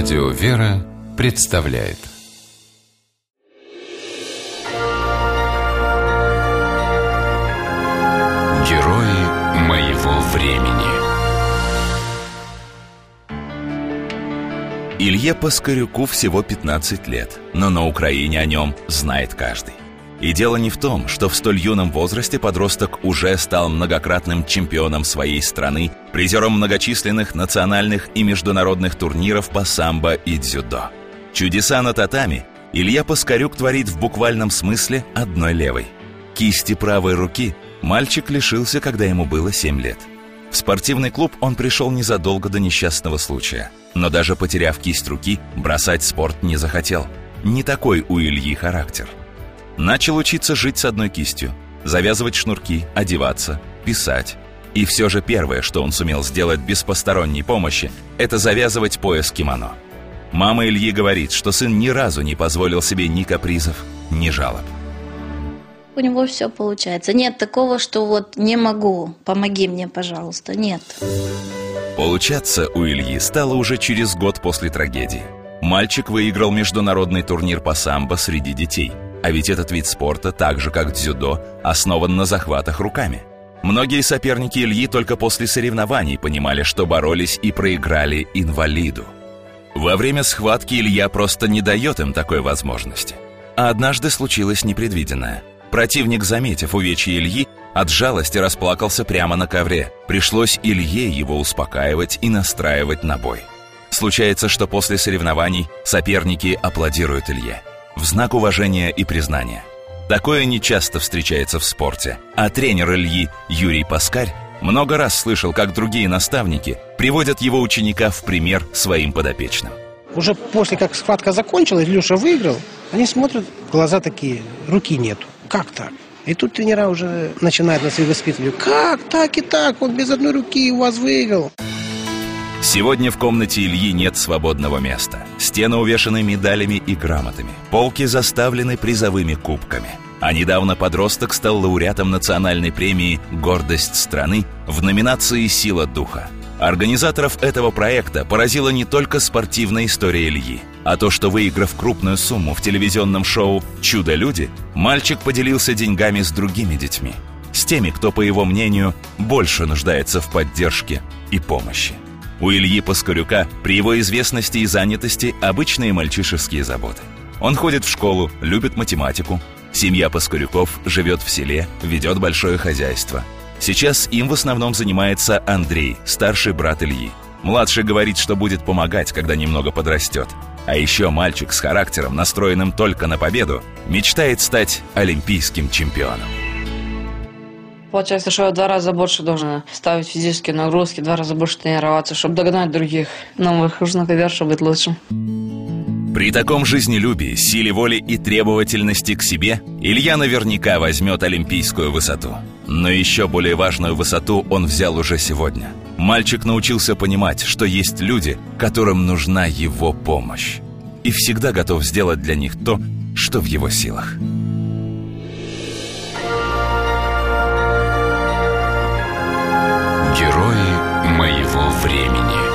Радио «Вера» представляет Герои моего времени Илье Паскарюку всего 15 лет, но на Украине о нем знает каждый. И дело не в том, что в столь юном возрасте подросток уже стал многократным чемпионом своей страны, призером многочисленных национальных и международных турниров по самбо и дзюдо. Чудеса на татами Илья Паскарюк творит в буквальном смысле одной левой. Кисти правой руки мальчик лишился, когда ему было 7 лет. В спортивный клуб он пришел незадолго до несчастного случая. Но даже потеряв кисть руки, бросать спорт не захотел. Не такой у Ильи характер – Начал учиться жить с одной кистью, завязывать шнурки, одеваться, писать. И все же первое, что он сумел сделать без посторонней помощи, это завязывать пояс кимоно. Мама Ильи говорит, что сын ни разу не позволил себе ни капризов, ни жалоб. У него все получается. Нет такого, что вот не могу, помоги мне, пожалуйста. Нет. Получаться у Ильи стало уже через год после трагедии. Мальчик выиграл международный турнир по самбо среди детей – а ведь этот вид спорта, так же как дзюдо, основан на захватах руками. Многие соперники Ильи только после соревнований понимали, что боролись и проиграли инвалиду. Во время схватки Илья просто не дает им такой возможности. А однажды случилось непредвиденное. Противник, заметив увечье Ильи, от жалости расплакался прямо на ковре. Пришлось Илье его успокаивать и настраивать на бой. Случается, что после соревнований соперники аплодируют Илье в знак уважения и признания. Такое нечасто встречается в спорте, а тренер Ильи Юрий Паскарь много раз слышал, как другие наставники приводят его ученика в пример своим подопечным. Уже после как схватка закончилась, Илюша выиграл, они смотрят, глаза такие, руки нету. Как так? И тут тренера уже начинают на свои воспитывать. Как так и так? Он без одной руки у вас выиграл. Сегодня в комнате Ильи нет свободного места. Стены увешаны медалями и грамотами. Полки заставлены призовыми кубками. А недавно подросток стал лауреатом национальной премии «Гордость страны» в номинации «Сила духа». Организаторов этого проекта поразила не только спортивная история Ильи, а то, что выиграв крупную сумму в телевизионном шоу «Чудо-люди», мальчик поделился деньгами с другими детьми. С теми, кто, по его мнению, больше нуждается в поддержке и помощи. У Ильи Паскарюка при его известности и занятости обычные мальчишеские заботы. Он ходит в школу, любит математику. Семья Паскарюков живет в селе, ведет большое хозяйство. Сейчас им в основном занимается Андрей, старший брат Ильи. Младший говорит, что будет помогать, когда немного подрастет. А еще мальчик с характером, настроенным только на победу, мечтает стать олимпийским чемпионом. Получается, что я два раза больше должен ставить физические нагрузки, два раза больше тренироваться, чтобы догнать других. Но выхожу наверх, чтобы быть лучшим. При таком жизнелюбии, силе воли и требовательности к себе Илья наверняка возьмет олимпийскую высоту. Но еще более важную высоту он взял уже сегодня. Мальчик научился понимать, что есть люди, которым нужна его помощь. И всегда готов сделать для них то, что в его силах. времени.